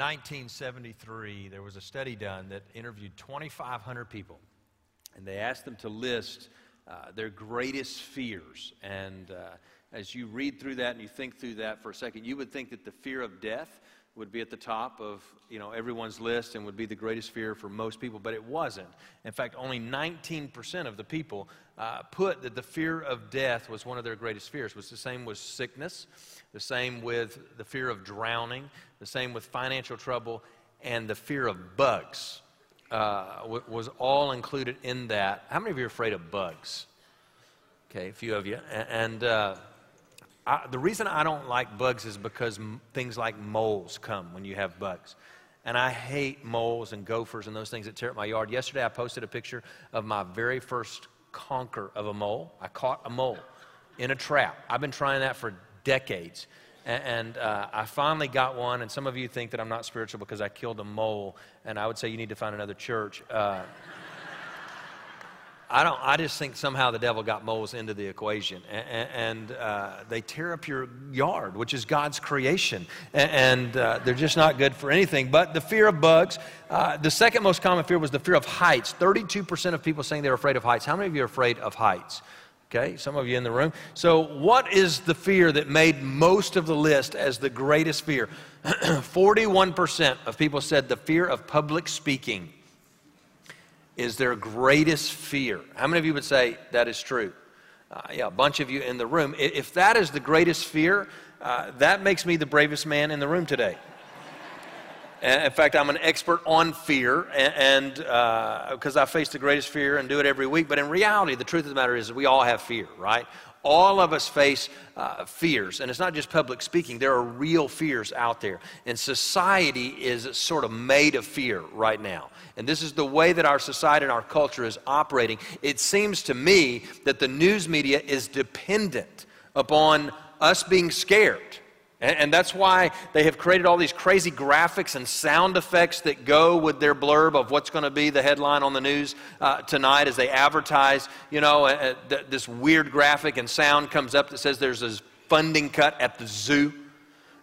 In 1973, there was a study done that interviewed 2,500 people, and they asked them to list uh, their greatest fears. And uh, as you read through that and you think through that for a second, you would think that the fear of death would be at the top of you know everyone's list and would be the greatest fear for most people, but it wasn't. In fact, only 19% of the people uh, put that the fear of death was one of their greatest fears. Was the same with sickness, the same with the fear of drowning, the same with financial trouble, and the fear of bugs uh, was all included in that. How many of you are afraid of bugs? Okay, a few of you, and. Uh, I, the reason I don't like bugs is because m- things like moles come when you have bugs. And I hate moles and gophers and those things that tear up my yard. Yesterday, I posted a picture of my very first conquer of a mole. I caught a mole in a trap. I've been trying that for decades. And, and uh, I finally got one. And some of you think that I'm not spiritual because I killed a mole. And I would say you need to find another church. Uh, I don't. I just think somehow the devil got moles into the equation, and, and uh, they tear up your yard, which is God's creation, and, uh, they're just not good for anything. But the fear of bugs. Uh, the second most common fear was the fear of heights. Thirty-two percent of people saying they're afraid of heights. How many of you are afraid of heights? Okay, some of you in the room. So, what is the fear that made most of the list as the greatest fear? Forty-one percent of people said the fear of public speaking is their greatest fear. How many of you would say that is true? Uh, yeah, a bunch of you in the room. If that is the greatest fear, uh, that makes me the bravest man in the room today. in fact, I'm an expert on fear, and because uh, I face the greatest fear and do it every week. But in reality, the truth of the matter is, we all have fear, right? All of us face uh, fears, and it's not just public speaking. There are real fears out there, and society is sort of made of fear right now. And this is the way that our society and our culture is operating. It seems to me that the news media is dependent upon us being scared. And, and, that's why they have created all these crazy graphics and sound effects that go with their blurb of what's going to be the headline on the news uh, tonight as they advertise. You know, uh, th- this weird graphic and sound comes up that says there's a funding cut at the zoo.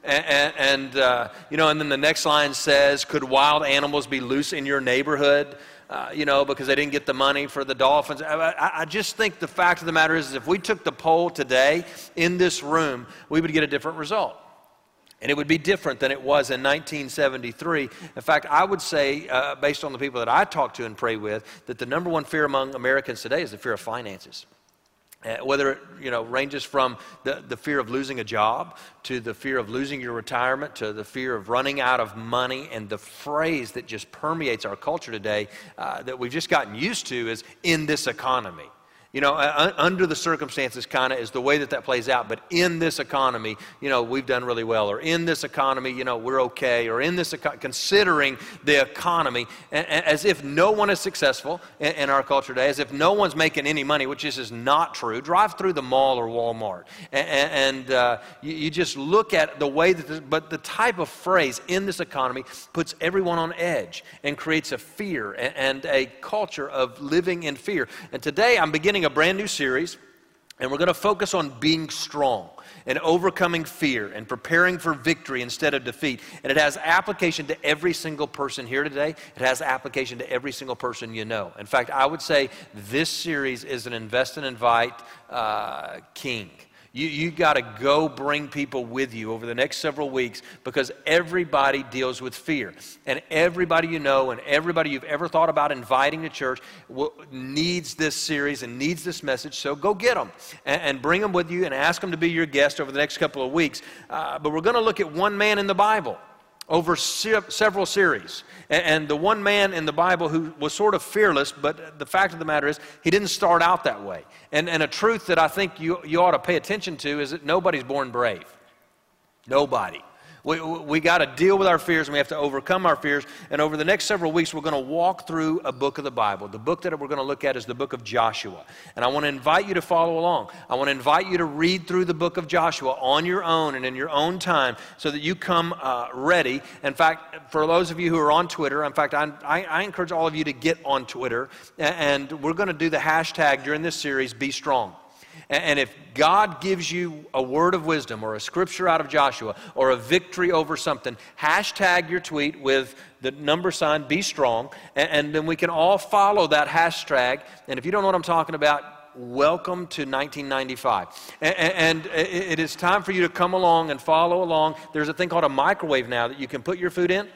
And, and uh, you know, and then the next line says, Could wild animals be loose in your neighborhood? Uh, you know, because they didn't get the money for the Dolphins. I, I, just think the fact of the matter is, is, if we took the poll today in this room, we would get a different result. And it would be different than it was in 1973. In fact, I would say, uh, based on the people that I talk to and pray with, that the number one fear among Americans today is the fear of finances. Uh, whether it you know, ranges from the, the fear of losing a job to the fear of losing your retirement to the fear of running out of money. And the phrase that just permeates our culture today uh, that we've just gotten used to is in this economy. You know, uh, under the circumstances, kind of is the way that that plays out. But in this economy, you know, we've done really well. Or in this economy, you know, we're okay. Or in this, considering the economy, as if no one is successful in our culture today, as if no one's making any money, which is, is not true. Drive through the mall or Walmart, and, uh, you, just look at the way that, this, but the type of phrase in this economy puts everyone on edge and creates a fear and, and a culture of living in fear. And today, I'm beginning a brand new series, and we're going to focus on being strong and overcoming fear and preparing for victory instead of defeat. And it has application to every single person here today. It has application to every single person you know. In fact, I would say this series is an invest and invite uh, king. You, you got to go bring people with you over the next several weeks because everybody deals with fear. And everybody you know and everybody you've ever thought about inviting to church will, needs this series and needs this message. So go get them and, and, bring them with you and ask them to be your guest over the next couple of weeks. Uh, but we're going to look at one man in the Bible over se- several series. And, and, the one man in the Bible who was sort of fearless, but the fact of the matter is, he didn't start out that way. And, and a truth that I think you, you ought to pay attention to is that nobody's born brave. Nobody. We, we got to deal with our fears and we have to overcome our fears. And over the next several weeks, we're going to walk through a book of the Bible. The book that we're going to look at is the book of Joshua. And I want to invite you to follow along. I want to invite you to read through the book of Joshua on your own and in your own time so that you come uh, ready. In fact, for those of you who are on Twitter, in fact, I, I, I encourage all of you to get on Twitter. And we're going to do the hashtag during this series, Be Strong. And if God gives you a word of wisdom or a scripture out of Joshua or a victory over something, hashtag your tweet with the number sign, be strong, and then we can all follow that hashtag. And if you don't know what I'm talking about, welcome to 1995. And it is time for you to come along and follow along. There's a thing called a microwave now that you can put your food in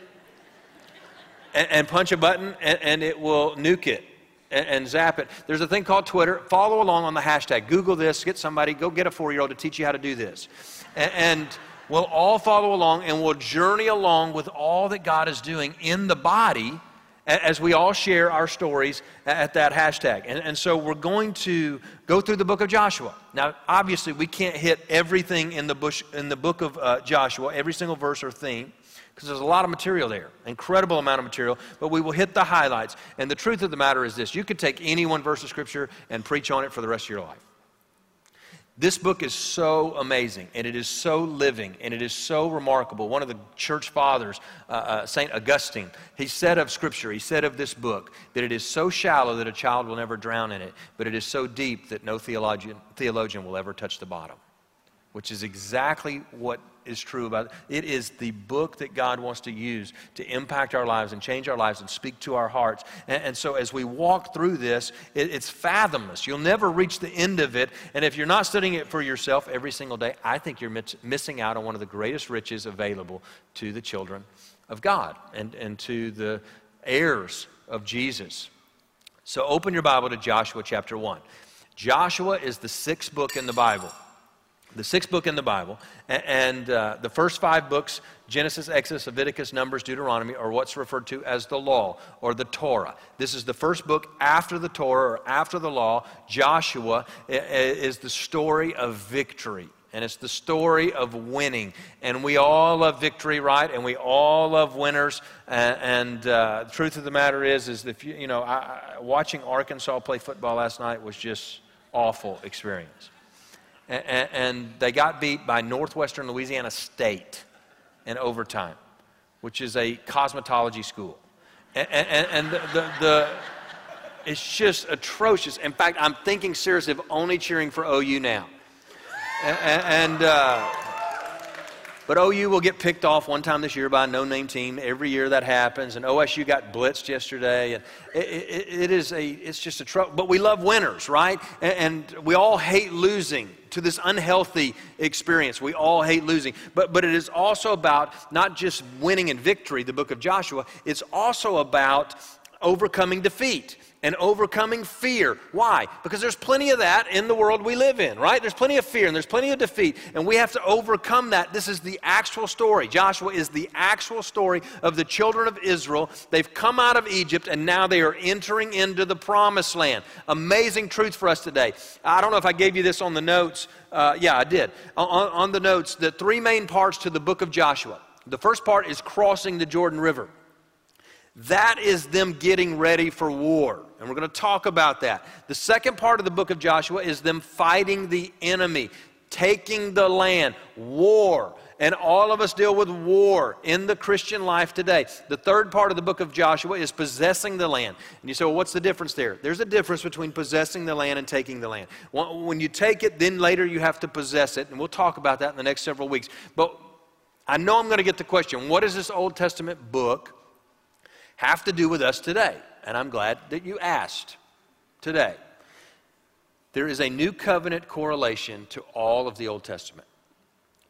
and punch a button, and it will nuke it and, and zap it. There's a thing called Twitter. Follow along on the hashtag. Google this. Get somebody. Go get a four year old to teach you how to do this. And, and we'll all follow along and we'll journey along with all that God is doing in the body as we all share our stories at that hashtag. And, and, so we're going to go through the book of Joshua. Now, obviously, we can't hit everything in the, bush, in the book of uh, Joshua, every single verse or theme because there's a lot of material there, incredible amount of material, but we will hit the highlights. And the truth of the matter is this you could take any one verse of Scripture and preach on it for the rest of your life. This book is so amazing, and it is so living, and it is so remarkable. One of the church fathers, uh, uh, St. Augustine, he said of Scripture, he said of this book, that it is so shallow that a child will never drown in it, but it is so deep that no theologian, theologian will ever touch the bottom, which is exactly what is true about it. It is the book that God wants to use to impact our lives and change our lives and speak to our hearts. And, and so as we walk through this, it, it's fathomless. You'll never reach the end of it. And if you're not studying it for yourself every single day, I think you're missing out on one of the greatest riches available to the children of God and, and to the heirs of Jesus. So open your Bible to Joshua chapter 1. Joshua is the sixth book in the Bible the sixth book in the Bible, and uh, the first five books Genesis, Exodus, Leviticus, Numbers, Deuteronomy are what's referred to as the law or the Torah. This is the first book after the Torah or after the law. Joshua is the story of victory. And it's the story of winning. And we all love victory, right? And we all love winners. And, and uh, the truth of the matter is, is if you, you know, I, watching Arkansas play football last night was just awful experience and, they got beat by Northwestern Louisiana State in overtime, which is a cosmetology school. And, the, the, the, it's just atrocious. In fact, I'm thinking seriously of only cheering for OU now. And, and uh, but OU will get picked off one time this year by a no name team. Every year that happens. And OSU got blitzed yesterday. And it, it, it is a, it's just a trouble. But we love winners, right? And, and we all hate losing to this unhealthy experience. We all hate losing. But, but it is also about not just winning and victory, the book of Joshua, it's also about overcoming defeat and overcoming fear. Why? Because there's plenty of that in the world we live in, right? There's plenty of fear and there's plenty of defeat, and we have to overcome that. This is the actual story. Joshua is the actual story of the children of Israel. They've come out of Egypt and now they are entering into the promised land. Amazing truth for us today. I don't know if I gave you this on the notes. Uh, yeah, I did. On, on the notes, the three main parts to the book of Joshua. The first part is crossing the Jordan River. That is them getting ready for war. And we're going to talk about that. The second part of the book of Joshua is them fighting the enemy, taking the land, war. And all of us deal with war in the Christian life today. The third part of the book of Joshua is possessing the land. And you say, well, what's the difference there? There's a difference between possessing the land and taking the land. When you take it, then later you have to possess it. And we'll talk about that in the next several weeks. But I know I'm going to get the question what does this Old Testament book? have to do with us today. And I'm glad that you asked today. There is a new covenant correlation to all of the Old Testament.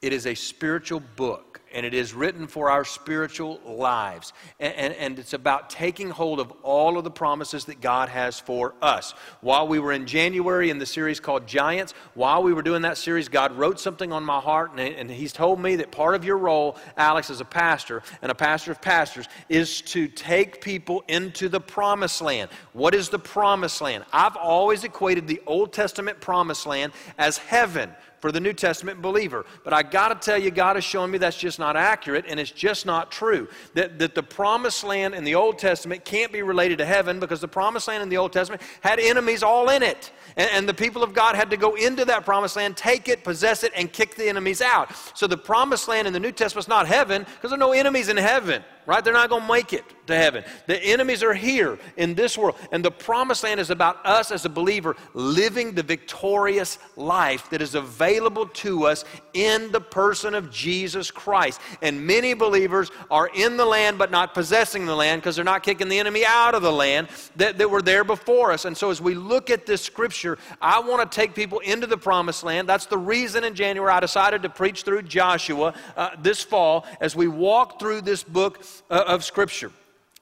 It is a spiritual book and it is written for our spiritual lives. And, and, and, it's about taking hold of all of the promises that God has for us. While we were in January in the series called Giants, while we were doing that series, God wrote something on my heart, and, and He's told me that part of your role, Alex, as a pastor and a pastor of pastors, is to take people into the promised land. What is the promised land? I've always equated the Old Testament promised land as heaven for the New Testament believer. But I got to tell you, God is showing me that's just not accurate and it's just not true. That, that the promised land in the Old Testament can't be related to heaven because the promised land in the Old Testament had enemies all in it. And, and the people of God had to go into that promised land, take it, possess it, and kick the enemies out. So the promised land in the New Testament is not heaven because there are no enemies in heaven. Right? They're not going to make it to heaven. The enemies are here in this world. And the promised land is about us as a believer living the victorious life that is available to us in the person of Jesus Christ. And many believers are in the land but not possessing the land because they're not kicking the enemy out of the land that, that were there before us. And so as we look at this scripture, I want to take people into the promised land. That's the reason in January I decided to preach through Joshua uh, this fall as we walk through this book uh, of scripture.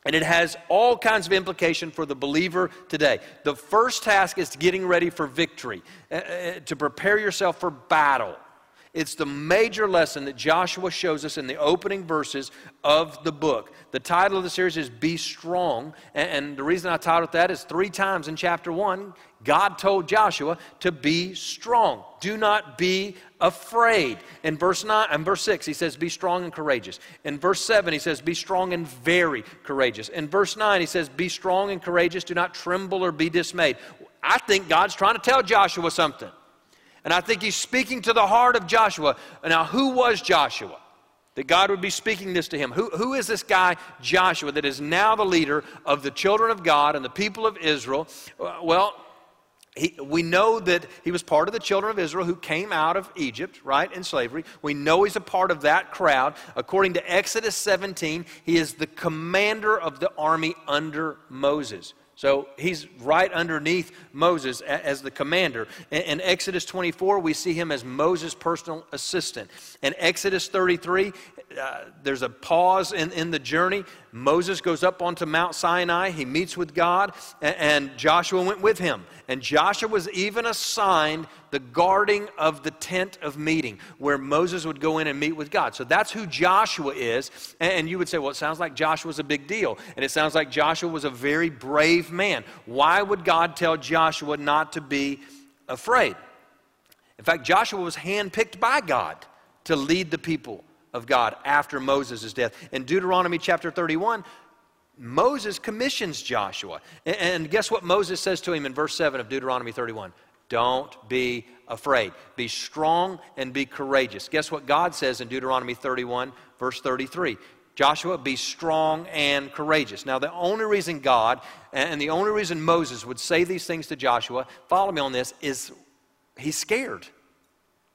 And it has all kinds of implication for the believer today. The first task is getting ready for victory, uh, uh, to prepare yourself for battle. It's the major lesson that Joshua shows us in the opening verses of the book. The title of the series is Be Strong. And, the reason I titled that is three times in chapter one, God told Joshua to be strong. Do not be afraid. In verse 9 and verse 6, he says, Be strong and courageous. In verse 7, he says, Be strong and very courageous. In verse 9, he says, Be strong and courageous. Do not tremble or be dismayed. I think God's trying to tell Joshua something. And I think he's speaking to the heart of Joshua. Now, who was Joshua? That God would be speaking this to him. Who, who is this guy, Joshua, that is now the leader of the children of God and the people of Israel? Uh, well, he, we know that he was part of the children of Israel who came out of Egypt, right, in slavery. We know he's a part of that crowd. According to Exodus 17, he is the commander of the army under Moses. So he's right underneath Moses as the commander. In Exodus 24, we see him as Moses' personal assistant. In Exodus 33, uh, there's a pause in, in the journey. Moses goes up onto Mount Sinai. He meets with God, and, and Joshua went with him. And Joshua was even assigned the guarding of the tent of meeting, where Moses would go in and meet with God. So that's who Joshua is. And you would say, well, it sounds like Joshua's a big deal. And it sounds like Joshua was a very brave man. Why would God tell Joshua not to be afraid? In fact, Joshua was handpicked by God to lead the people of God after Moses' death. In Deuteronomy chapter 31, Moses commissions Joshua. And guess what Moses says to him in verse 7 of Deuteronomy 31? Don't be afraid. Be strong and be courageous. Guess what God says in Deuteronomy 31, verse 33? Joshua, be strong and courageous. Now, the only reason God and the only reason Moses would say these things to Joshua, follow me on this, is he's scared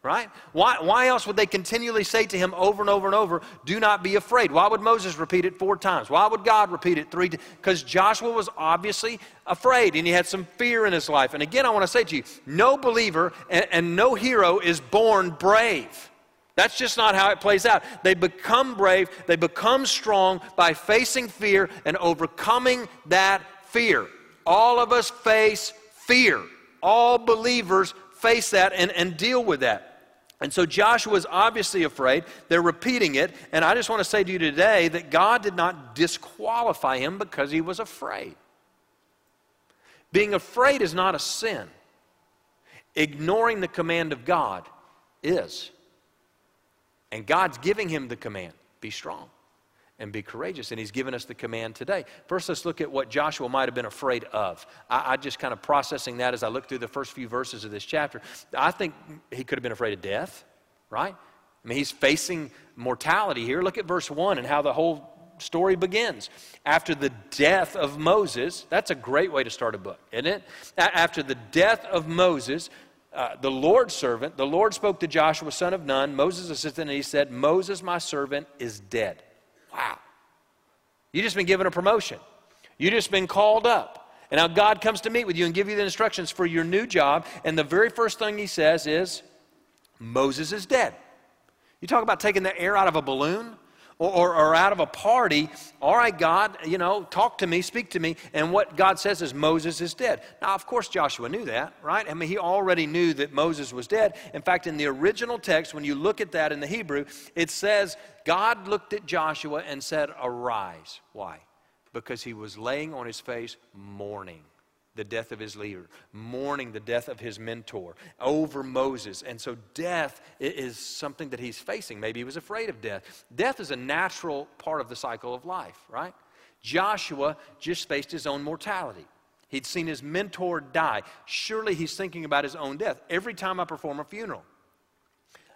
right? Why, why else would they continually say to him over and over and over, do not be afraid? Why would Moses repeat it four times? Why would God repeat it three times? Because Joshua was obviously afraid and he had some fear in his life. And again, I want to say to you, no believer and, and no hero is born brave. That's just not how it plays out. They become brave, they become strong by facing fear and overcoming that fear. All of us face fear. All believers face that and, and deal with that. And so Joshua is obviously afraid. They're repeating it. And I just want to say to you today that God did not disqualify him because he was afraid. Being afraid is not a sin, ignoring the command of God is. And God's giving him the command be strong and be courageous. And he's given us the command today. First, let's look at what Joshua might have been afraid of. I, I, just kind of processing that as I look through the first few verses of this chapter. I think he could have been afraid of death, right? I mean, he's facing mortality here. Look at verse 1 and how the whole story begins. After the death of Moses, that's a great way to start a book, isn't it? After the death of Moses, uh, the Lord's servant, the Lord spoke to Joshua, son of Nun, Moses' assistant, and he said, Moses, my servant, is dead. Wow. You just been given a promotion. You just been called up. And now God comes to meet with you and give you the instructions for your new job. And the very first thing he says is, Moses is dead. You talk about taking the air out of a balloon or, or, or, out of a party, all right, God, you know, talk to me, speak to me. And what God says is Moses is dead. Now, of course, Joshua knew that, right? I mean, he already knew that Moses was dead. In fact, in the original text, when you look at that in the Hebrew, it says God looked at Joshua and said, Arise. Why? Because he was laying on his face mourning the death of his leader, mourning the death of his mentor over Moses. And so death is something that he's facing. Maybe he was afraid of death. Death is a natural part of the cycle of life, right? Joshua just faced his own mortality. He'd seen his mentor die. Surely he's thinking about his own death every time I perform a funeral.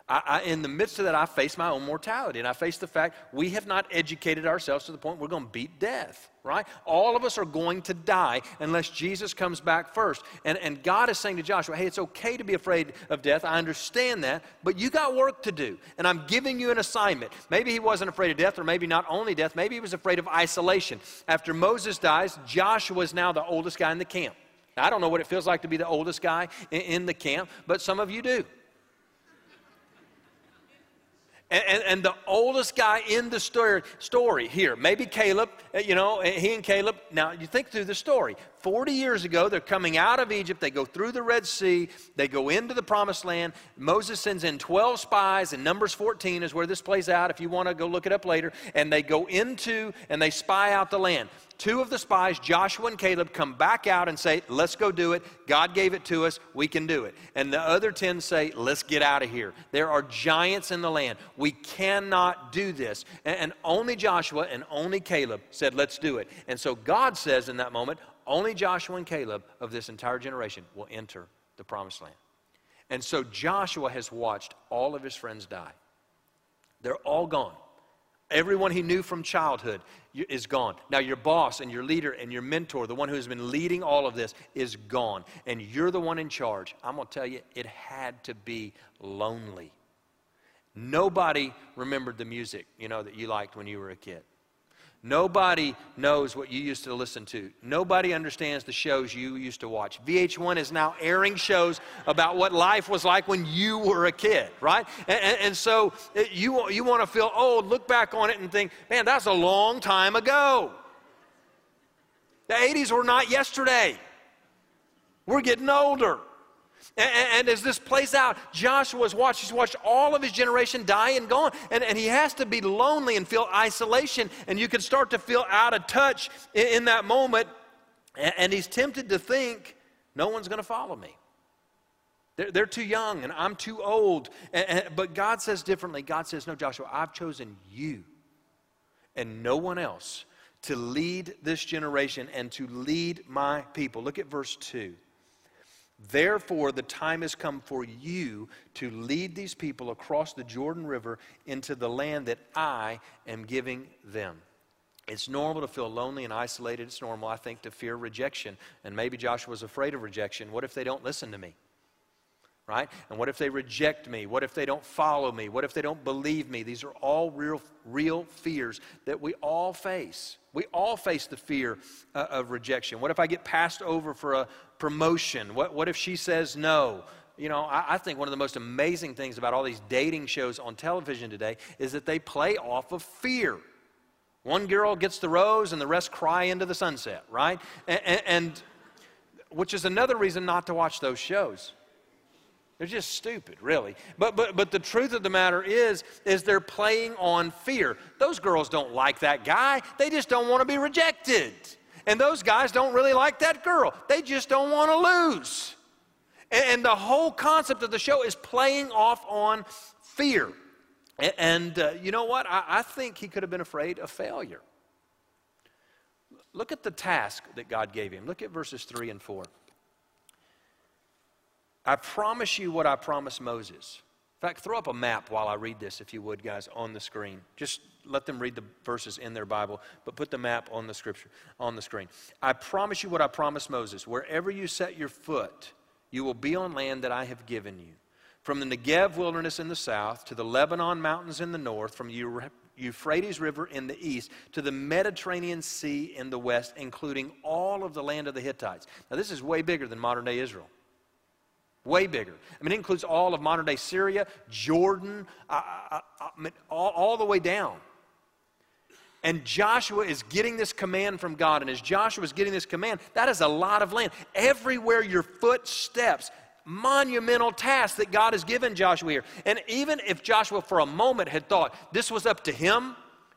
I, I, in the midst of that, I face my own mortality. And I face the fact we have not educated ourselves to the point we're going to beat death, right? All of us are going to die unless Jesus comes back first. And, and God is saying to Joshua, hey, it's okay to be afraid of death. I understand that, but you got work to do. And I'm giving you an assignment. Maybe he wasn't afraid of death, or maybe not only death, maybe he was afraid of isolation. After Moses dies, Joshua is now the oldest guy in the camp. I don't know what it feels like to be the oldest guy in the camp, but some of you do. And, and, and, the oldest guy in the story, story here, maybe Caleb, uh, you know, he and Caleb. Now, you think through the story. 40 years ago, they're coming out of Egypt. They go through the Red Sea. They go into the promised land. Moses sends in 12 spies, and Numbers 14 is where this plays out if you want to go look it up later. And they go into and they spy out the land. Two of the spies, Joshua and Caleb, come back out and say, Let's go do it. God gave it to us. We can do it. And the other 10 say, Let's get out of here. There are giants in the land. We cannot do this. And only Joshua and only Caleb said, Let's do it. And so God says in that moment, only Joshua and Caleb of this entire generation will enter the promised land. And so Joshua has watched all of his friends die. They're all gone. Everyone he knew from childhood is gone. Now, your boss and your leader and your mentor, the one who's been leading all of this, is gone. And you're the one in charge. I'm going to tell you, it had to be lonely. Nobody remembered the music, you know, that you liked when you were a kid. Nobody knows what you used to listen to. Nobody understands the shows you used to watch. VH1 is now airing shows about what life was like when you were a kid, right? And, and, and so uh, you, you want to feel old, look back on it and think, man, that's a long time ago. The 80s were not yesterday. We're getting older. And, and, as this plays out, Joshua's watched, he's watched all of his generation die and gone. And, and he has to be lonely and feel isolation. And you can start to feel out of touch in, in that moment. And, and, he's tempted to think, no one's going to follow me. They're, they're, too young and I'm too old. but God says differently. God says, no, Joshua, I've chosen you and no one else to lead this generation and to lead my people. Look at verse 2. Therefore, the time has come for you to lead these people across the Jordan River into the land that I am giving them. It's normal to feel lonely and isolated. It's normal, I think, to fear rejection. And maybe Joshua's afraid of rejection. What if they don't listen to me? right? And what if they reject me? What if they don't follow me? What if they don't believe me? These are all real, real fears that we all face. We all face the fear uh, of rejection. What if I get passed over for a promotion? What, what if she says no? You know, I, I think one of the most amazing things about all these dating shows on television today is that they play off of fear. One girl gets the rose and the rest cry into the sunset, right? and, and, and which is another reason not to watch those shows they're just stupid, really. But, but, but the truth of the matter is, is they're playing on fear. Those girls don't like that guy. They just don't want to be rejected. And those guys don't really like that girl. They just don't want to lose. And, and the whole concept of the show is playing off on fear. And, and uh, you know what? I, I think he could have been afraid of failure. Look at the task that God gave him. Look at verses 3 and 4. I promise you what I promised Moses. In fact, throw up a map while I read this, if you would, guys, on the screen. Just let them read the verses in their Bible, but put the map on the scripture on the screen. I promise you what I promised Moses. Wherever you set your foot, you will be on land that I have given you. From the Negev wilderness in the south to the Lebanon mountains in the north, from the Euphrates River in the east to the Mediterranean Sea in the west, including all of the land of the Hittites. Now, this is way bigger than modern day Israel. Way bigger. I mean, it includes all of modern day Syria, Jordan, uh, uh, uh, I mean, all, all the way down. And Joshua is getting this command from God. And as Joshua is getting this command, that is a lot of land. Everywhere your foot steps, monumental task that God has given Joshua here. And even if Joshua for a moment had thought this was up to him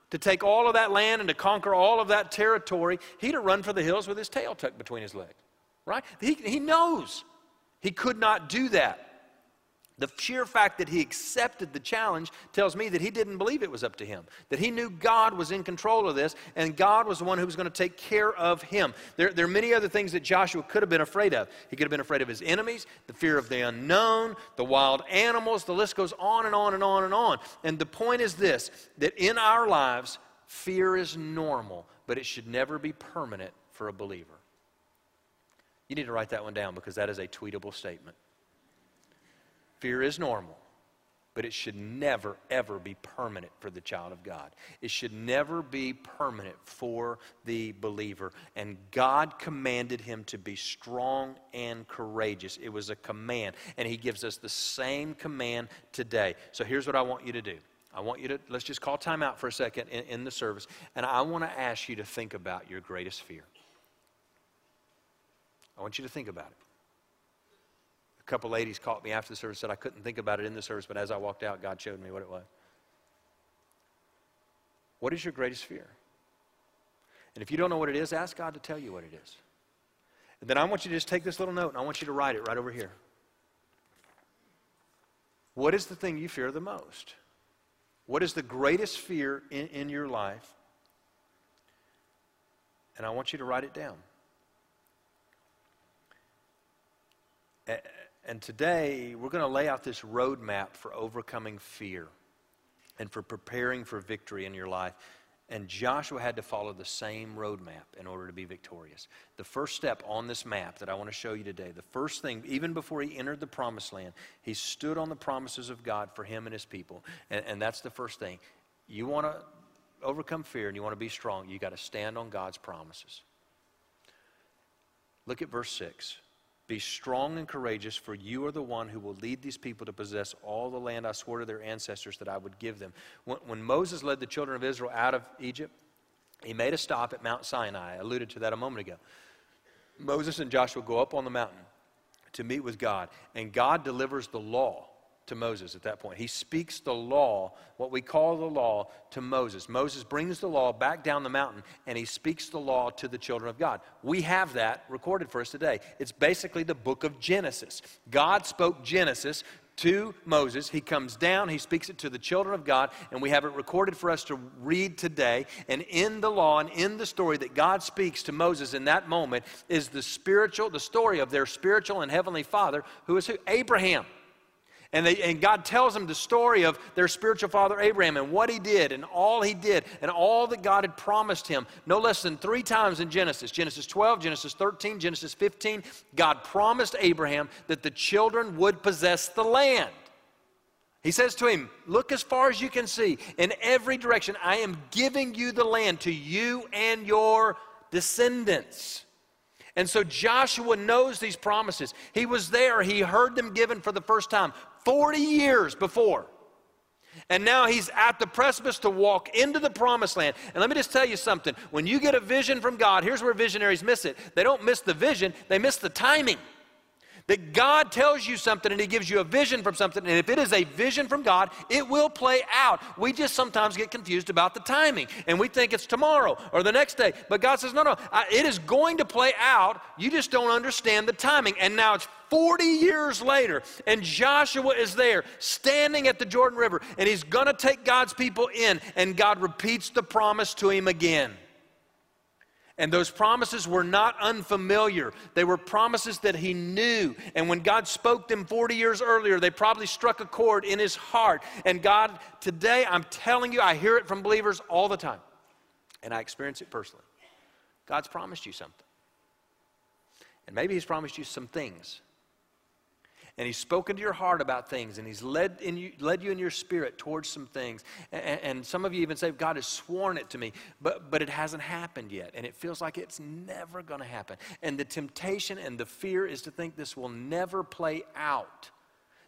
to take all of that land and to conquer all of that territory, he'd have run for the hills with his tail tucked between his legs. Right? He, he knows he could not do that. The sheer fact that he accepted the challenge tells me that he didn't believe it was up to him, that he knew God was in control of this and God was the one who was going to take care of him. There, there, are many other things that Joshua could have been afraid of. He could have been afraid of his enemies, the fear of the unknown, the wild animals, the list goes on and on and on and on. And the point is this that in our lives, fear is normal, but it should never be permanent for a believer. You need to write that one down because that is a tweetable statement. Fear is normal, but it should never, ever be permanent for the child of God. It should never be permanent for the believer. And God commanded him to be strong and courageous. It was a command. And he gives us the same command today. So here's what I want you to do. I want you to, let's just call time out for a second in, in the service. And I want to ask you to think about your greatest fear. I want you to think about it. A couple ladies caught me after the service said I couldn't think about it in the service, but as I walked out, God showed me what it was. What is your greatest fear? And if you don't know what it is, ask God to tell you what it is. And then I want you to just take this little note and I want you to write it right over here. What is the thing you fear the most? What is the greatest fear in, in your life? And I want you to write it down. And today, we're going to lay out this roadmap for overcoming fear and for preparing for victory in your life. And Joshua had to follow the same roadmap in order to be victorious. The first step on this map that I want to show you today, the first thing, even before he entered the promised land, he stood on the promises of God for him and his people. And, and that's the first thing. You want to overcome fear and you want to be strong, you got to stand on God's promises. Look at verse 6. Be strong and courageous, for you are the one who will lead these people to possess all the land I swore to their ancestors that I would give them. When, when Moses led the children of Israel out of Egypt, he made a stop at Mount Sinai. I alluded to that a moment ago. Moses and Joshua go up on the mountain to meet with God, and God delivers the law to Moses at that point. He speaks the law, what we call the law, to Moses. Moses brings the law back down the mountain and he speaks the law to the children of God. We have that recorded for us today. It's basically the book of Genesis. God spoke Genesis to Moses. He comes down, he speaks it to the children of God, and we have it recorded for us to read today. And in the law and in the story that God speaks to Moses in that moment is the spiritual, the story of their spiritual and heavenly father, who is who? Abraham. And, they, and God tells them the story of their spiritual father Abraham and what he did and all he did and all that God had promised him. No less than three times in Genesis Genesis 12, Genesis 13, Genesis 15. God promised Abraham that the children would possess the land. He says to him, Look as far as you can see, in every direction, I am giving you the land to you and your descendants. And so Joshua knows these promises. He was there, he heard them given for the first time. 40 years before. And now he's at the precipice to walk into the promised land. And let me just tell you something. When you get a vision from God, here's where visionaries miss it. They don't miss the vision, they miss the timing. That God tells you something and He gives you a vision from something, and if it is a vision from God, it will play out. We just sometimes get confused about the timing, and we think it's tomorrow or the next day. But God says, no, no, it is going to play out. You just don't understand the timing. And now it's 40 years later, and Joshua is there standing at the Jordan River, and he's going to take God's people in, and God repeats the promise to him again. And those promises were not unfamiliar. They were promises that he knew. And when God spoke them 40 years earlier, they probably struck a chord in his heart. And God, today, I'm telling you, I hear it from believers all the time. And I experience it personally. God's promised you something. And maybe he's promised you some things and he's spoken to your heart about things and he's led, in you, led you in your spirit towards some things and, and, some of you even say god has sworn it to me but, but it hasn't happened yet and it feels like it's never going to happen and the temptation and the fear is to think this will never play out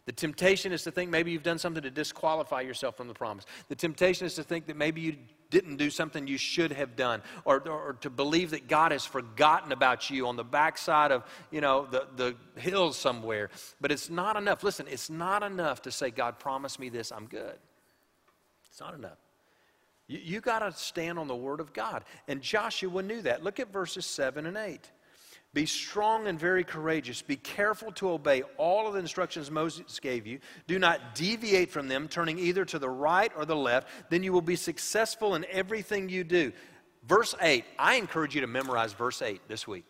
the temptation is to think maybe you've done something to disqualify yourself from the promise. The temptation is to think that maybe you didn't do something you should have done, or, or, to believe that God has forgotten about you on the backside of, you know, the, the hills somewhere. But it's not enough. Listen, it's not enough to say, God promised me this, I'm good. It's not enough. You, you got to stand on the word of God. And Joshua knew that. Look at verses 7 and 8. Be strong and very courageous. Be careful to obey all of the instructions Moses gave you. Do not deviate from them, turning either to the right or the left. Then you will be successful in everything you do. Verse 8, I encourage you to memorize verse 8 this week.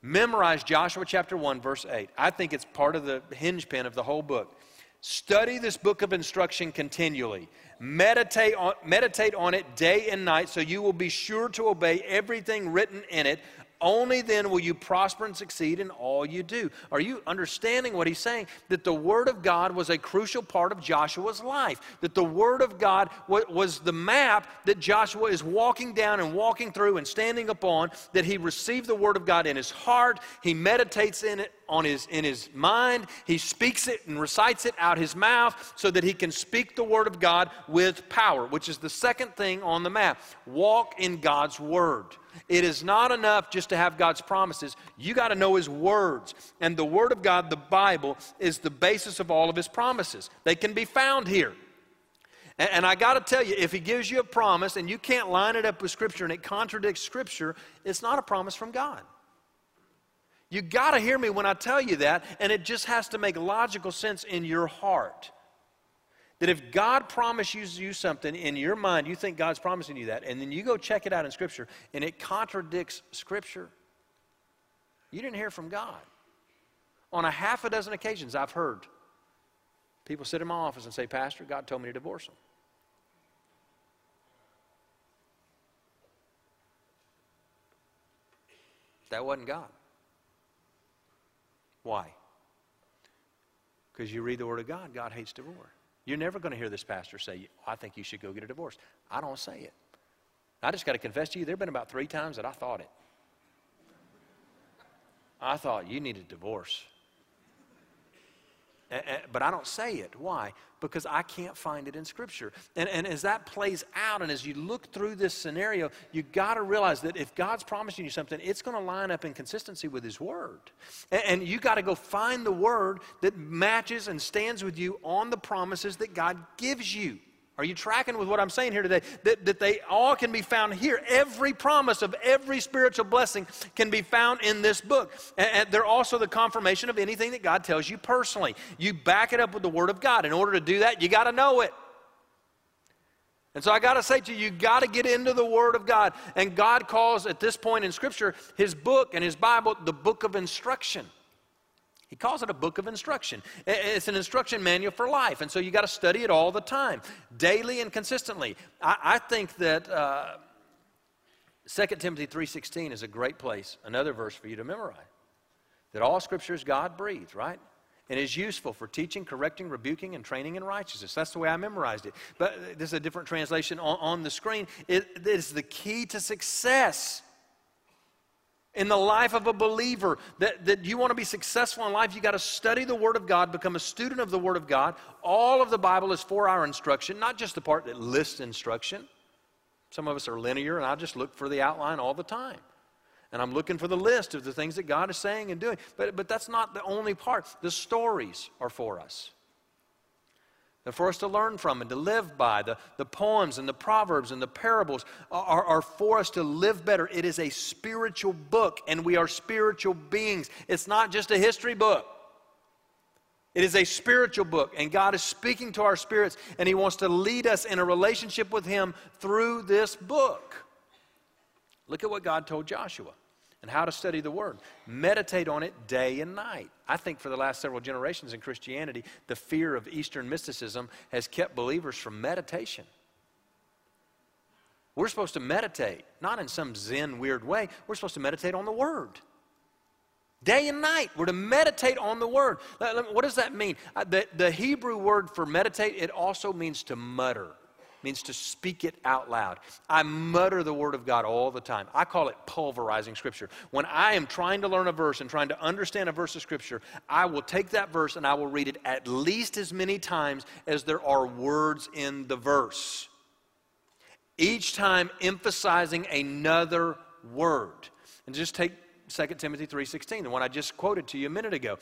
Memorize Joshua chapter 1, verse 8. I think it's part of the hinge pin of the whole book. Study this book of instruction continually. Meditate on, meditate on it day and night so you will be sure to obey everything written in it. Only then will you prosper and succeed in all you do. Are you understanding what he's saying? That the Word of God was a crucial part of Joshua's life. That the Word of God was the map that Joshua is walking down and walking through and standing upon. That he received the Word of God in his heart. He meditates in it on his, in his mind. He speaks it and recites it out his mouth so that he can speak the Word of God with power, which is the second thing on the map. Walk in God's Word. It is not enough just to have God's promises. You got to know His words. And the Word of God, the Bible, is the basis of all of His promises. They can be found here. And, and I got to tell you, if He gives you a promise and you can't line it up with Scripture and it contradicts Scripture, it's not a promise from God. You got to hear me when I tell you that, and it just has to make logical sense in your heart. That if God promises you something in your mind, you think God's promising you that, and then you go check it out in Scripture and it contradicts Scripture, you didn't hear from God. On a half a dozen occasions, I've heard people sit in my office and say, Pastor, God told me to divorce him. That wasn't God. Why? Because you read the Word of God, God hates divorce. You're never going to hear this pastor say, I think you should go get a divorce. I don't say it. I just got to confess to you, there have been about three times that I thought it. I thought, you need a divorce. Eh, eh, but I don't say it. Why? Because I can't find it in Scripture. And, and as that plays out, and as you look through this scenario, you got to realize that if God's promising you something, it's going to line up in consistency with His Word. And, and you got to go find the Word that matches and stands with you on the promises that God gives you. Are you tracking with what I'm saying here today? That, that they all can be found here. Every promise of every spiritual blessing can be found in this book. And, and they're also the confirmation of anything that God tells you personally. You back it up with the Word of God. In order to do that, you got to know it. And so I got to say to you, you got to get into the Word of God. And God calls at this point in Scripture His book and His Bible the book of instruction. He calls it a book of instruction. It's an instruction manual for life, and so you got to study it all the time, daily and consistently. I, I think that uh, 2 Timothy 3.16 is a great place, another verse for you to memorize. That all Scripture is God-breathed, right? And is useful for teaching, correcting, rebuking, and training in righteousness. That's the way I memorized it. But this is a different translation on, on the screen. It is the key to success in the life of a believer that, that you want to be successful in life you got to study the word of god become a student of the word of god. All of the bible is for our instruction not just the part that lists instruction. Some of us are linear and i just look for the outline all the time. And i'm looking for the list of the things that god is saying and doing. But, but that's not the only part. The stories are for us for us to learn from and to live by. The, the poems and the proverbs and the parables are, are for us to live better. It is a spiritual book, and we are spiritual beings. It's not just a history book. It is a spiritual book, and God is speaking to our spirits, and He wants to lead us in a relationship with Him through this book. Look at what God told Joshua and how to study the Word. Meditate on it day and night. I think for the last several generations in Christianity, the fear of Eastern mysticism has kept believers from meditation. We're supposed to meditate, not in some Zen weird way. We're supposed to meditate on the Word. Day and night, we're to meditate on the Word. What does that mean? Uh, the, the Hebrew word for meditate, it also means to mutter means to speak it out loud. I mutter the Word of God all the time. I call it pulverizing Scripture. When I am trying to learn a verse and trying to understand a verse of Scripture, I will take that verse and I will read it at least as many times as there are words in the verse. Each time emphasizing another word. And just take 2 Timothy 3:16, the one I just quoted to you a minute ago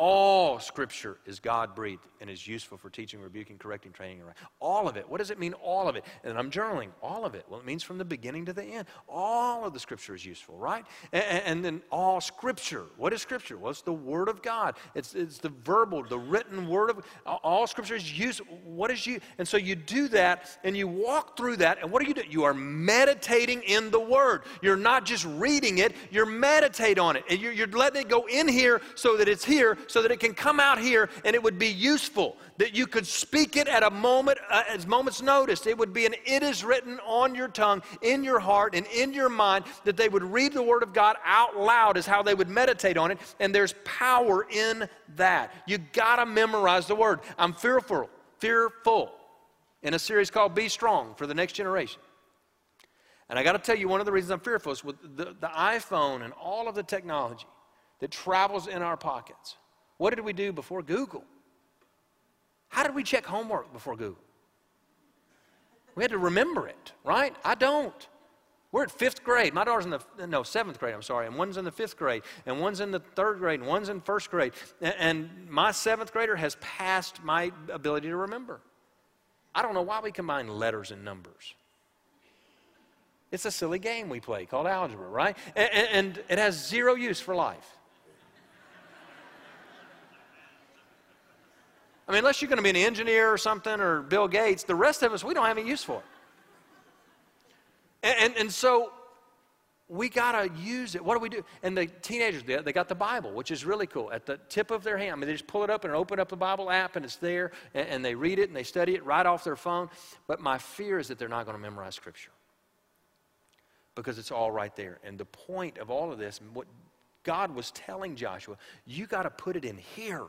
all scripture is God breathed and is useful for teaching, rebuking, correcting, training, and all of it. What does it mean, all of it? And I'm journaling, all of it. Well, it means from the beginning to the end. All of the scripture is useful, right? And, and then all scripture. What is scripture? Well, it's the word of God. It's, it's the verbal, the written word of all scripture is used. What is you? And so you do that and you walk through that. And what do you do? You are meditating in the word. You're not just reading it, you're meditate on it. And you're, you're letting it go in here so that it's here so that it can come out here and it would be useful, that you could speak it at a moment, uh, as moment's notice. It would be an it is written on your tongue, in your heart, and in your mind, that they would read the Word of God out loud, is how they would meditate on it. And there's power in that. You got to memorize the Word. I'm fearful, fearful, in a series called Be Strong for the Next Generation. And I got to tell you, one of the reasons I'm fearful is with the, the iPhone and all of the technology that travels in our pockets. What did we do before Google? How did we check homework before Google? We had to remember it, right? I don't. We're at fifth grade. My daughter's in the, no, seventh grade, I'm sorry. And one's in the fifth grade, and one's in the third grade, and one's in first grade. And, my seventh grader has passed my ability to remember. I don't know why we combine letters and numbers. It's a silly game we play called algebra, right? and, and it has zero use for life. I mean, unless you're going to be an engineer or something or Bill Gates, the rest of us, we don't have any use for it. And, and, and so we got to use it. What do we do? And the teenagers, they, they got the Bible, which is really cool. At the tip of their hand, I mean, they just pull it up and open up the Bible app, and it's there, and, and they read it and they study it right off their phone. But my fear is that they're not going to memorize Scripture because it's all right there. And the point of all of this, what God was telling Joshua, you got to put it in here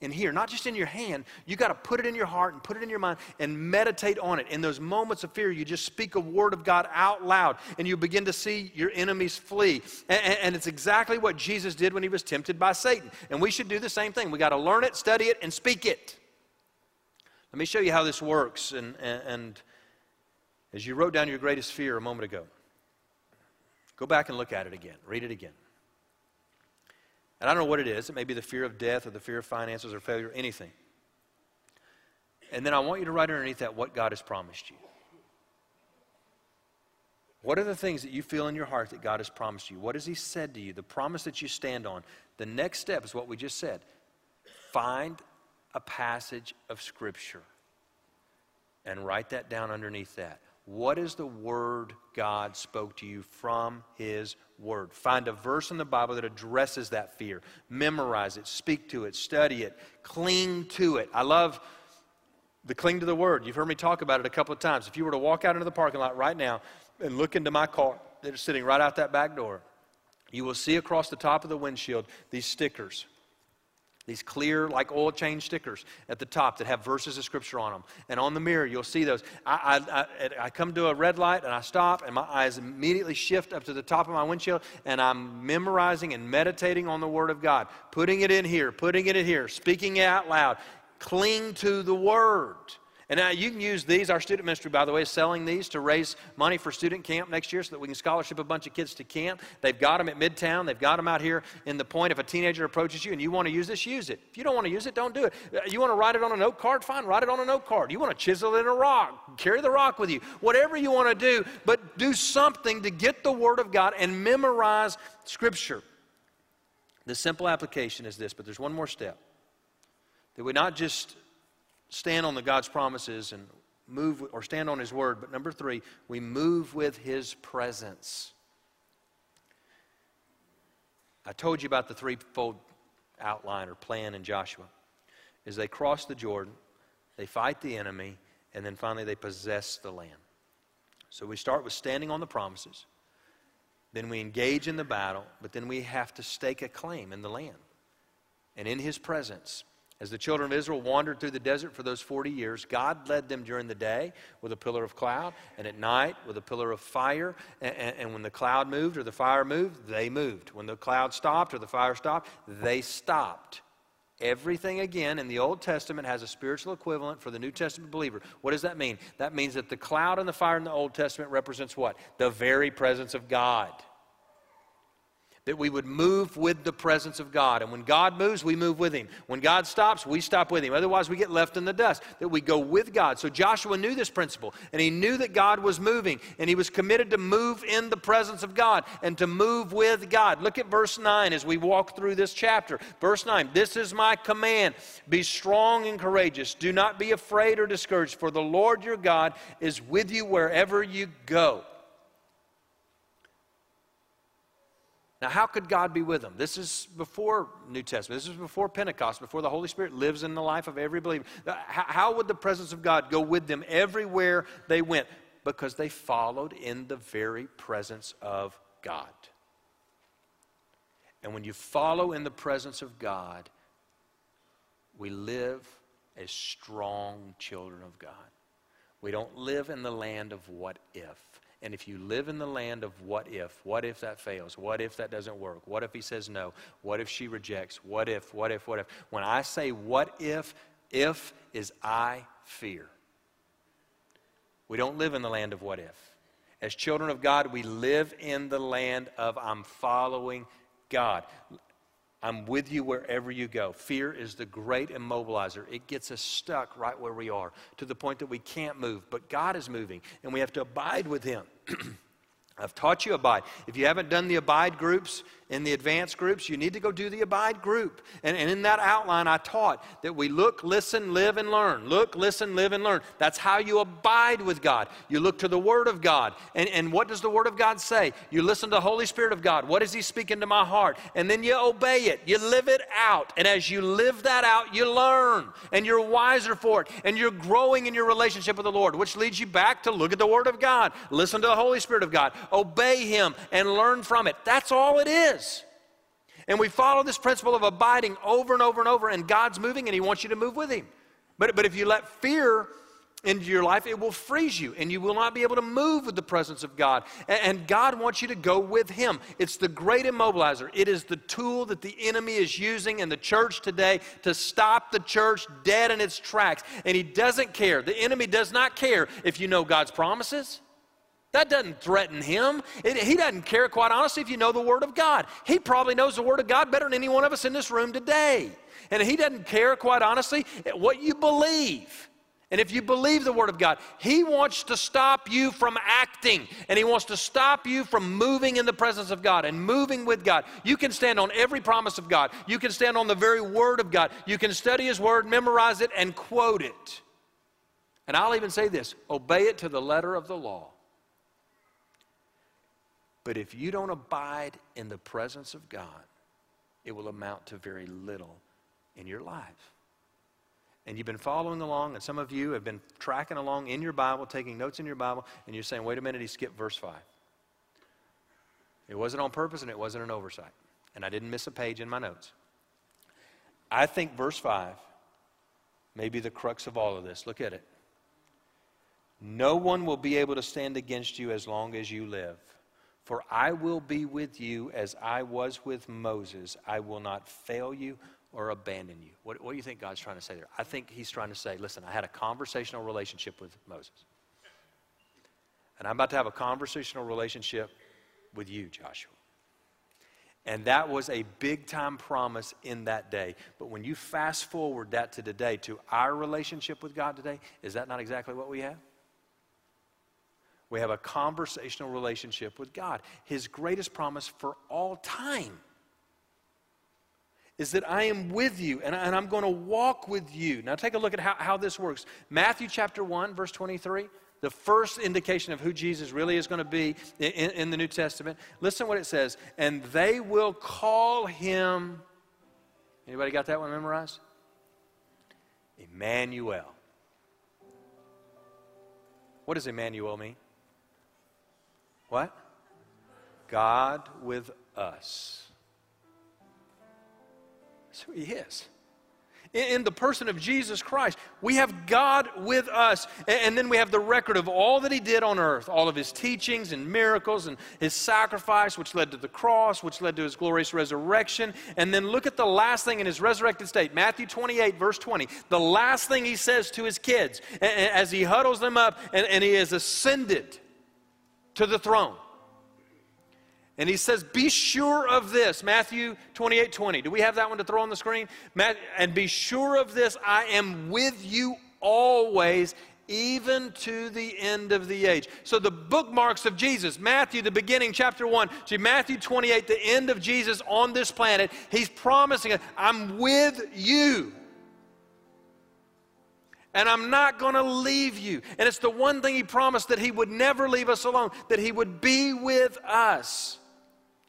in here, not just in your hand. You got to put it in your heart and put it in your mind and meditate on it. In those moments of fear, you just speak a word of God out loud and you begin to see your enemies flee. And, and it's exactly what Jesus did when he was tempted by Satan. And we should do the same thing. We got to learn it, study it, and speak it. Let me show you how this works. And, and, and as you wrote down your greatest fear a moment ago, go back and look at it again, read it again. And I don't know what it is. It may be the fear of death or the fear of finances or failure, anything. And then I want you to write underneath that what God has promised you. What are the things that you feel in your heart that God has promised you? What has He said to you? The promise that you stand on. The next step is what we just said find a passage of Scripture and write that down underneath that. What is the word God spoke to you from His Word? Find a verse in the Bible that addresses that fear. Memorize it, speak to it, study it, cling to it. I love the cling to the Word. You've heard me talk about it a couple of times. If you were to walk out into the parking lot right now and look into my car that is sitting right out that back door, you will see across the top of the windshield these stickers these clear, like oil change stickers at the top that have verses of scripture on them. And on the mirror, you'll see those. I, I, I, I, come to a red light and I stop, and my eyes immediately shift up to the top of my windshield, and I'm memorizing and meditating on the Word of God, putting it in here, putting it in here, speaking it out loud. Cling to the Word. And now you can use these. Our student ministry, by the way, is selling these to raise money for student camp next year so that we can scholarship a bunch of kids to camp. They've got them at Midtown. They've got them out here in the point. If a teenager approaches you and you want to use this, use it. If you don't want to use it, don't do it. Uh, you want to write it on a note card? Fine, write it on a note card. You want to chisel it in a rock? Carry the rock with you. Whatever you want to do, but do something to get the Word of God and memorize Scripture. The simple application is this, but there's one more step. That we not just stand on the God's promises and move or stand on His word. But number three, we move with His presence. I told you about the threefold outline or plan in Joshua. As they cross the Jordan, they fight the enemy, and then finally they possess the land. So we start with standing on the promises. Then we engage in the battle, but then we have to stake a claim in the land and in his presence. As the children of Israel wandered through the desert for those 40 years, God led them during the day with a pillar of cloud, and at night with a pillar of fire. And, and, when the cloud moved or the fire moved, they moved. When the cloud stopped or the fire stopped, they stopped. Everything again in the Old Testament has a spiritual equivalent for the New Testament believer. What does that mean? That means that the cloud and the fire in the Old Testament represents what? The very presence of God. That we would move with the presence of God. And when God moves, we move with Him. When God stops, we stop with Him. Otherwise, we get left in the dust. That we go with God. So Joshua knew this principle, and he knew that God was moving, and he was committed to move in the presence of God and to move with God. Look at verse 9 as we walk through this chapter. Verse 9 This is my command be strong and courageous. Do not be afraid or discouraged, for the Lord your God is with you wherever you go. Now, how could God be with them? This is before New Testament. This is before Pentecost, before the Holy Spirit lives in the life of every believer. How would the presence of God go with them everywhere they went? Because they followed in the very presence of God. And when you follow in the presence of God, we live as strong children of God. We don't live in the land of what if. And if you live in the land of what if, what if that fails? What if that doesn't work? What if he says no? What if she rejects? What if, what if, what if? When I say what if, if is I fear. We don't live in the land of what if. As children of God, we live in the land of I'm following God. I'm with you wherever you go. Fear is the great immobilizer. It gets us stuck right where we are to the point that we can't move. But God is moving, and we have to abide with Him. I've taught you abide. If you haven't done the abide groups in the advanced groups, you need to go do the abide group. And, and in that outline, I taught that we look, listen, live, and learn. Look, listen, live, and learn. That's how you abide with God. You look to the Word of God. And, and what does the Word of God say? You listen to the Holy Spirit of God. What is He speaking to my heart? And then you obey it. You live it out. And as you live that out, you learn. And you're wiser for it. And you're growing in your relationship with the Lord, which leads you back to look at the Word of God. Listen to the Holy Spirit of God. Obey Him and learn from it. That's all it is is. And we follow this principle of abiding over and over and over, and God's moving and He wants you to move with Him. But, but if you let fear into your life, it will freeze you and you will not be able to move with the presence of God. And, and, God wants you to go with Him. It's the great immobilizer, it is the tool that the enemy is using in the church today to stop the church dead in its tracks. And He doesn't care. The enemy does not care if you know God's promises. That doesn't threaten him. It, he doesn't care, quite honestly, if you know the Word of God. He probably knows the Word of God better than any one of us in this room today. And he doesn't care, quite honestly, what you believe. And if you believe the Word of God, He wants to stop you from acting, and He wants to stop you from moving in the presence of God and moving with God. You can stand on every promise of God, you can stand on the very Word of God, you can study His Word, memorize it, and quote it. And I'll even say this obey it to the letter of the law. But if you don't abide in the presence of God, it will amount to very little in your life. And you've been following along, and some of you have been tracking along in your Bible, taking notes in your Bible, and you're saying, wait a minute, he skipped verse 5. It wasn't on purpose and it wasn't an oversight. And I didn't miss a page in my notes. I think verse 5 may be the crux of all of this. Look at it. No one will be able to stand against you as long as you live. For I will be with you as I was with Moses. I will not fail you or abandon you. What, what, do you think God's trying to say there? I think He's trying to say, listen, I had a conversational relationship with Moses. And I'm about to have a conversational relationship with you, Joshua. And that was a big time promise in that day. But when you fast forward that to today, to our relationship with God today, is that not exactly what we have? We have a conversational relationship with God. His greatest promise for all time is that I am with you and, I, am going to walk with you. Now, take a look at how, how this works. Matthew chapter 1, verse 23, the first indication of who Jesus really is going to be in, in the New Testament. Listen what it says. And they will call him, anybody got that one memorized? Emmanuel. What does Emmanuel mean? What? God with us. That's who He is. In, the person of Jesus Christ, we have God with us. And, then we have the record of all that He did on earth, all of His teachings and miracles and His sacrifice, which led to the cross, which led to His glorious resurrection. And then look at the last thing in His resurrected state Matthew 28, verse 20. The last thing He says to His kids as He huddles them up and, and He has ascended to the throne. And he says, Be sure of this. Matthew 28 20. Do we have that one to throw on the screen? And be sure of this I am with you always, even to the end of the age. So the bookmarks of Jesus, Matthew, the beginning, chapter 1, to Matthew 28, the end of Jesus on this planet, he's promising I'm with you. And I'm not going to leave you. And it's the one thing he promised that he would never leave us alone, that he would be with us.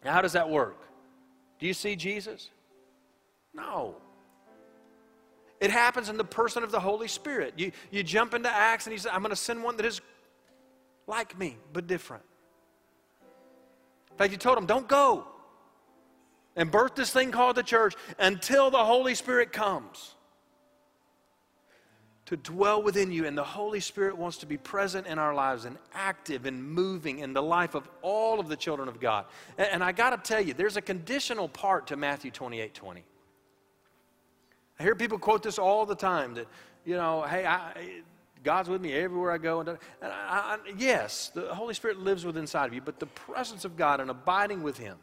Now, how does that work? Do you see Jesus? No. It happens in the person of the Holy Spirit. You, you jump into Acts and he says, I'm going to send one that is like me, but different. In fact, he told him, Don't go and birth this thing called the church until the Holy Spirit comes to dwell within you. And the Holy Spirit wants to be present in our lives and active and moving in the life of all of the children of God. And, and I got to tell you, there's a conditional part to Matthew 28 20. I hear people quote this all the time that, you know, hey, I, God's with me everywhere I go. And, and I, I, yes, the Holy Spirit lives within inside of you, but the presence of God and abiding with Him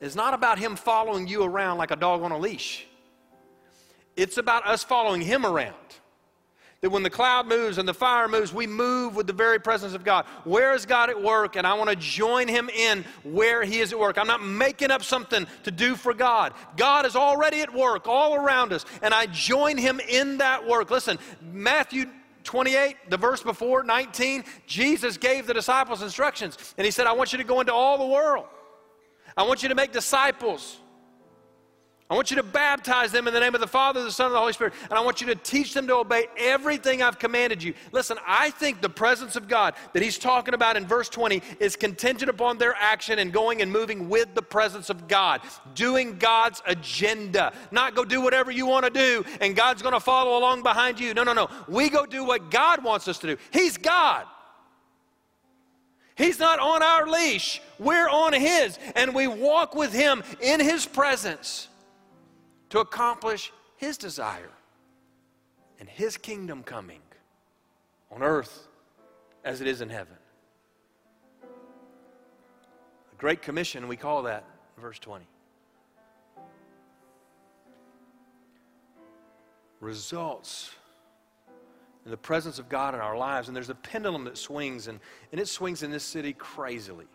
is not about Him following you around like a dog on a leash. It's about us following Him around. That when the cloud moves and the fire moves, we move with the very presence of God. Where is God at work? And I want to join Him in where He is at work. I'm not making up something to do for God. God is already at work all around us, and I join Him in that work. Listen, Matthew 28, the verse before, 19, Jesus gave the disciples instructions, and He said, I want you to go into all the world. I want you to make disciples. I want you to baptize them in the name of the Father, the Son, and the Holy Spirit. And I want you to teach them to obey everything I've commanded you. Listen, I think the presence of God that he's talking about in verse 20 is contingent upon their action and going and moving with the presence of God, doing God's agenda. Not go do whatever you want to do and God's going to follow along behind you. No, no, no. We go do what God wants us to do. He's God. He's not on our leash, we're on His. And we walk with Him in His presence to accomplish His desire and His kingdom coming on earth as it is in heaven. The Great Commission, we call that verse 20. Results in the presence of God in our lives. And there's a pendulum that swings, and, and it swings in this city crazily.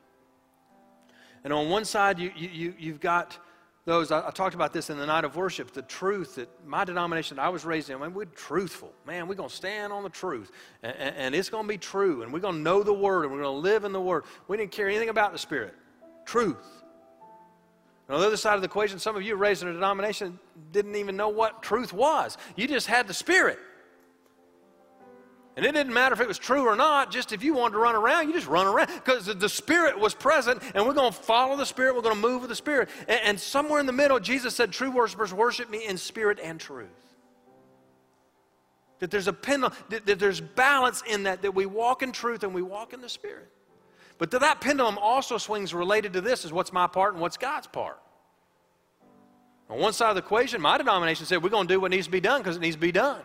And on one side, you, you, you've got those, I, I, talked about this in the night of worship, the truth that my denomination that I was raised in, I we're truthful. Man, we're going to stand on the truth, and, and, and it's going to be true, and we're going to know the Word, and we're going to live in the Word. We didn't care anything about the Spirit. Truth. And on the other side of the equation, some of you raised in a denomination didn't even know what truth was. You just had the Spirit. And it didn't matter if it was true or not, just if you wanted to run around, you just run around because the Spirit was present and we're going to follow the Spirit, we're going to move with the Spirit. And, and somewhere in the middle, Jesus said, True worshipers worship me in spirit and truth. That there's a pendulum, that, that there's balance in that, that we walk in truth and we walk in the Spirit. But to that pendulum also swings related to this is what's my part and what's God's part. On one side of the equation, my denomination said we're going to do what needs to be done because it needs to be done.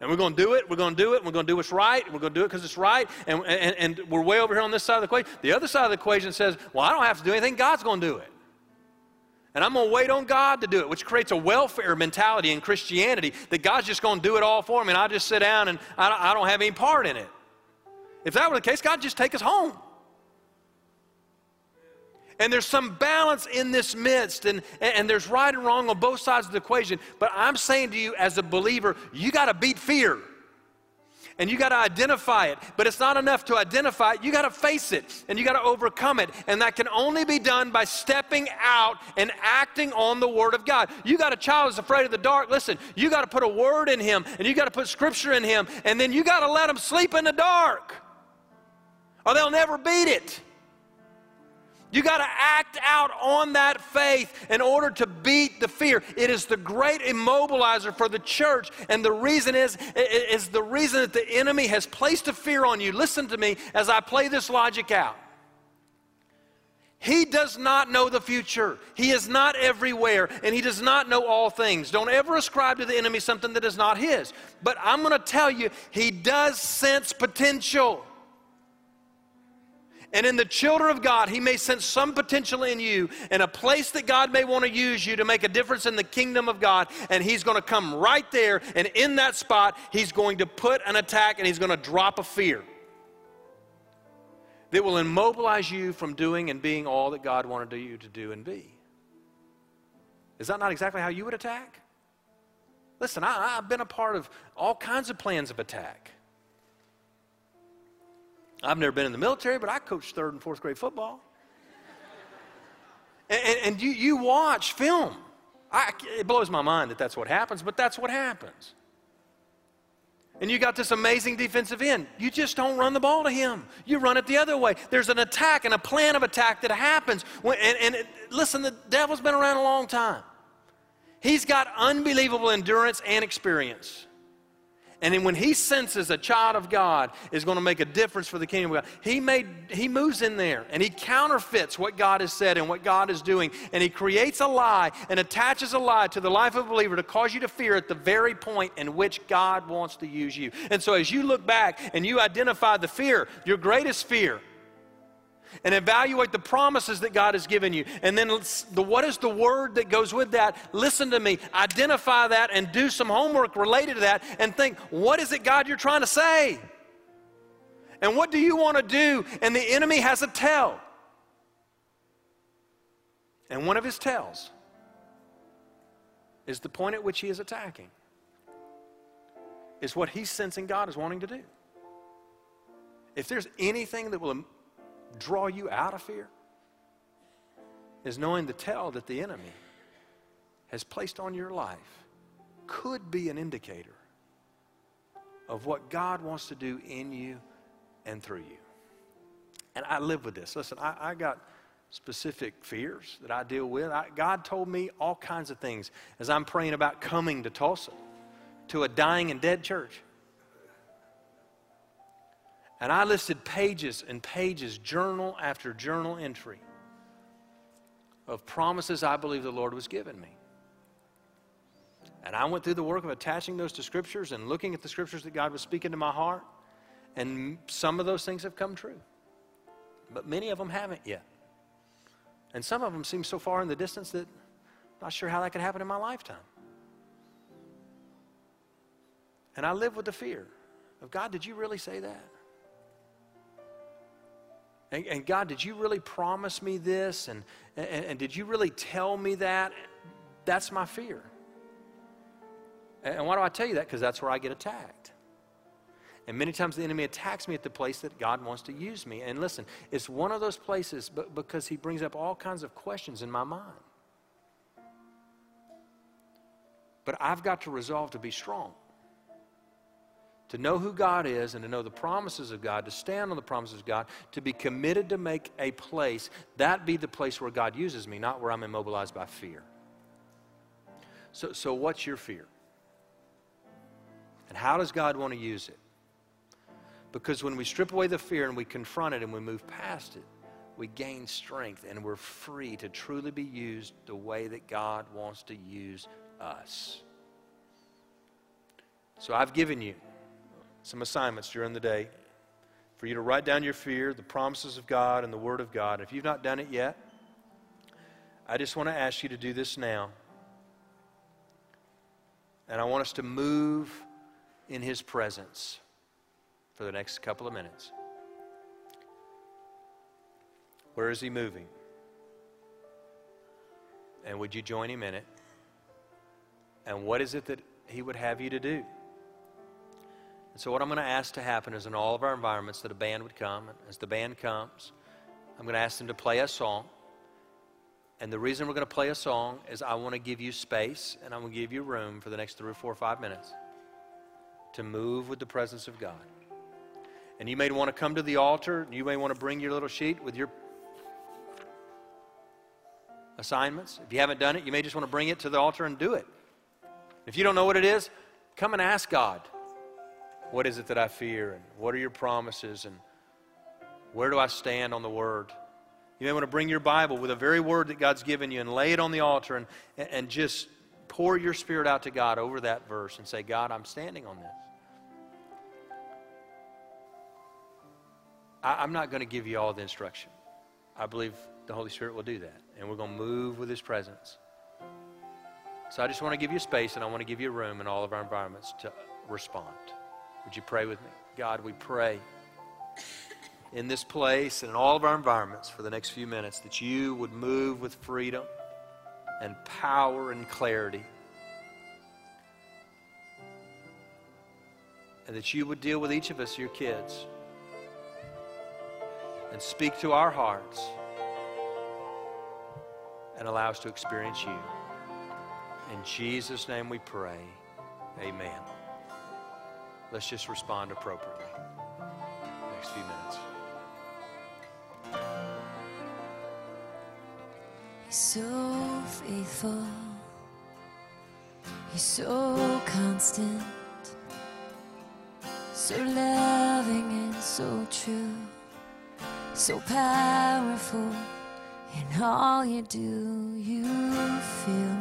And we're going to do it, we're going to do it, we're going to do what's right, we're going to do it because it's right, and, and, and we're way over here on this side of the equation. The other side of the equation says, well, I don't have to do anything, God's going to do it. And I'm going to wait on God to do it, which creates a welfare mentality in Christianity that God's just going to do it all for me, and I just sit down and I don't, I don't have any part in it. If that were the case, God just take us home. And there's some balance in this midst, and, and there's right and wrong on both sides of the equation. But I'm saying to you, as a believer, you got to beat fear. And you got to identify it. But it's not enough to identify it. You got to face it and you got to overcome it. And that can only be done by stepping out and acting on the Word of God. You got a child that's afraid of the dark. Listen, you got to put a word in him and you got to put scripture in him. And then you got to let him sleep in the dark or they'll never beat it. You got to act out on that faith in order to beat the fear. It is the great immobilizer for the church. And the reason is, is the reason that the enemy has placed a fear on you. Listen to me as I play this logic out. He does not know the future. He is not everywhere, and he does not know all things. Don't ever ascribe to the enemy something that is not his. But I'm going to tell you, he does sense potential. And in the children of God, He may sense some potential in you and a place that God may want to use you to make a difference in the kingdom of God. And He's going to come right there. And in that spot, He's going to put an attack and He's going to drop a fear that will immobilize you from doing and being all that God wanted you to do and be. Is that not exactly how you would attack? Listen, I, have been a part of all kinds of plans of attack. I've never been in the military, but I coached third and fourth grade football. and, and, and you, you watch film. I, it blows my mind that that's what happens, but that's what happens. And you got this amazing defensive end. You just don't run the ball to him. You run it the other way. There's an attack and a plan of attack that happens. When, and, and it, listen, the devil's been around a long time. He's got unbelievable endurance and experience. And then when he senses a child of God is going to make a difference for the kingdom of God, he, made, he moves in there and he counterfeits what God has said and what God is doing. And he creates a lie and attaches a lie to the life of a believer to cause you to fear at the very point in which God wants to use you. And so as you look back and you identify the fear, your greatest fear, and evaluate the promises that God has given you. And then the, what is the word that goes with that? Listen to me. Identify that and do some homework related to that and think, what is it, God, you're trying to say? And what do you want to do? And the enemy has a tell. And one of his tells is the point at which he is attacking, is what he's sensing God is wanting to do. If there's anything that will draw you out of fear is knowing the tell that the enemy has placed on your life could be an indicator of what God wants to do in you and through you. And I live with this. Listen, I, I got specific fears that I deal with. I, God told me all kinds of things as I'm praying about coming to Tulsa, to a dying and dead church. And I listed pages and pages, journal after journal entry of promises I believe the Lord was giving me. And I went through the work of attaching those to scriptures and looking at the scriptures that God was speaking to my heart. And some of those things have come true. But many of them haven't yet. And some of them seem so far in the distance that I'm not sure how that could happen in my lifetime. And I live with the fear of God, did you really say that? And, and, God, did you really promise me this? And, and, and did you really tell me that? That's my fear. And why do I tell you that? Because that's where I get attacked. And many times the enemy attacks me at the place that God wants to use me. And listen, it's one of those places because he brings up all kinds of questions in my mind. But I've got to resolve to be strong to know who God is and to know the promises of God, to stand on the promises of God, to be committed to make a place, that be the place where God uses me, not where I'm immobilized by fear. So, so what's your fear? And how does God want to use it? Because when we strip away the fear and we confront it and we move past it, we gain strength and we're free to truly be used the way that God wants to use us. So I've given you some assignments during the day for you to write down your fear, the promises of God, and the Word of God. If you've not done it yet, I just want to ask you to do this now. And I want us to move in His presence for the next couple of minutes. Where is He moving? And would you join Him in it? And what is it that He would have you to do? And so, what I'm going to ask to happen is in all of our environments that a band would come. And as the band comes, I'm going to ask them to play a song. And the reason we're going to play a song is I want to give you space and I'm going to give you room for the next three or four or five minutes to move with the presence of God. And you may want to come to the altar. and You may want to bring your little sheet with your assignments. If you haven't done it, you may just want to bring it to the altar and do it. If you don't know what it is, come and ask God what is it that I fear? And what are your promises? And where do I stand on the word? You may want to bring your Bible with a very word that God's given you and lay it on the altar and, and just pour your spirit out to God over that verse and say, God, I'm standing on this. I, am not going to give you all the instruction. I believe the Holy Spirit will do that, and we're going to move with His presence. So I just want to give you space, and I want to give you room in all of our environments to respond. Would you pray with me? God, we pray in this place and in all of our environments for the next few minutes that you would move with freedom and power and clarity. And that you would deal with each of us, your kids, and speak to our hearts and allow us to experience you. In Jesus' name we pray. Amen. Let's just respond appropriately. Next few minutes. He's so faithful. He's so constant, so loving and so true, so powerful in all you do. You feel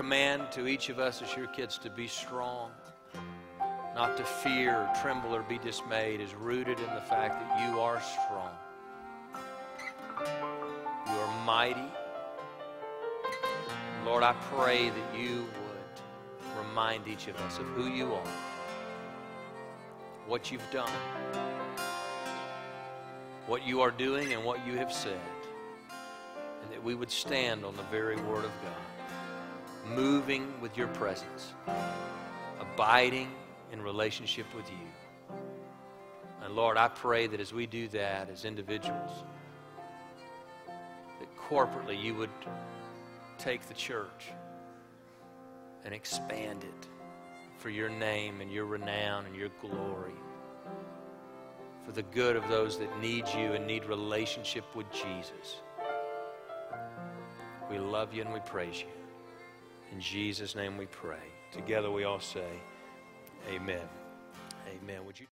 command to each of us as your kids to be strong, not to fear, tremble, or be dismayed, is rooted in the fact that you are strong. You are mighty. Lord, I pray that you would remind each of us of who you are, what you've done, what you are doing, and what you have said, and that we would stand on the very Word of God, moving with your presence, abiding in relationship with you. And Lord, I pray that as we do that as individuals, that corporately you would take the church and expand it for your name and your renown and your glory, for the good of those that need you and need relationship with Jesus. We love you and we praise you. In Jesus' name we pray. Together we all say, Amen. Amen. Would you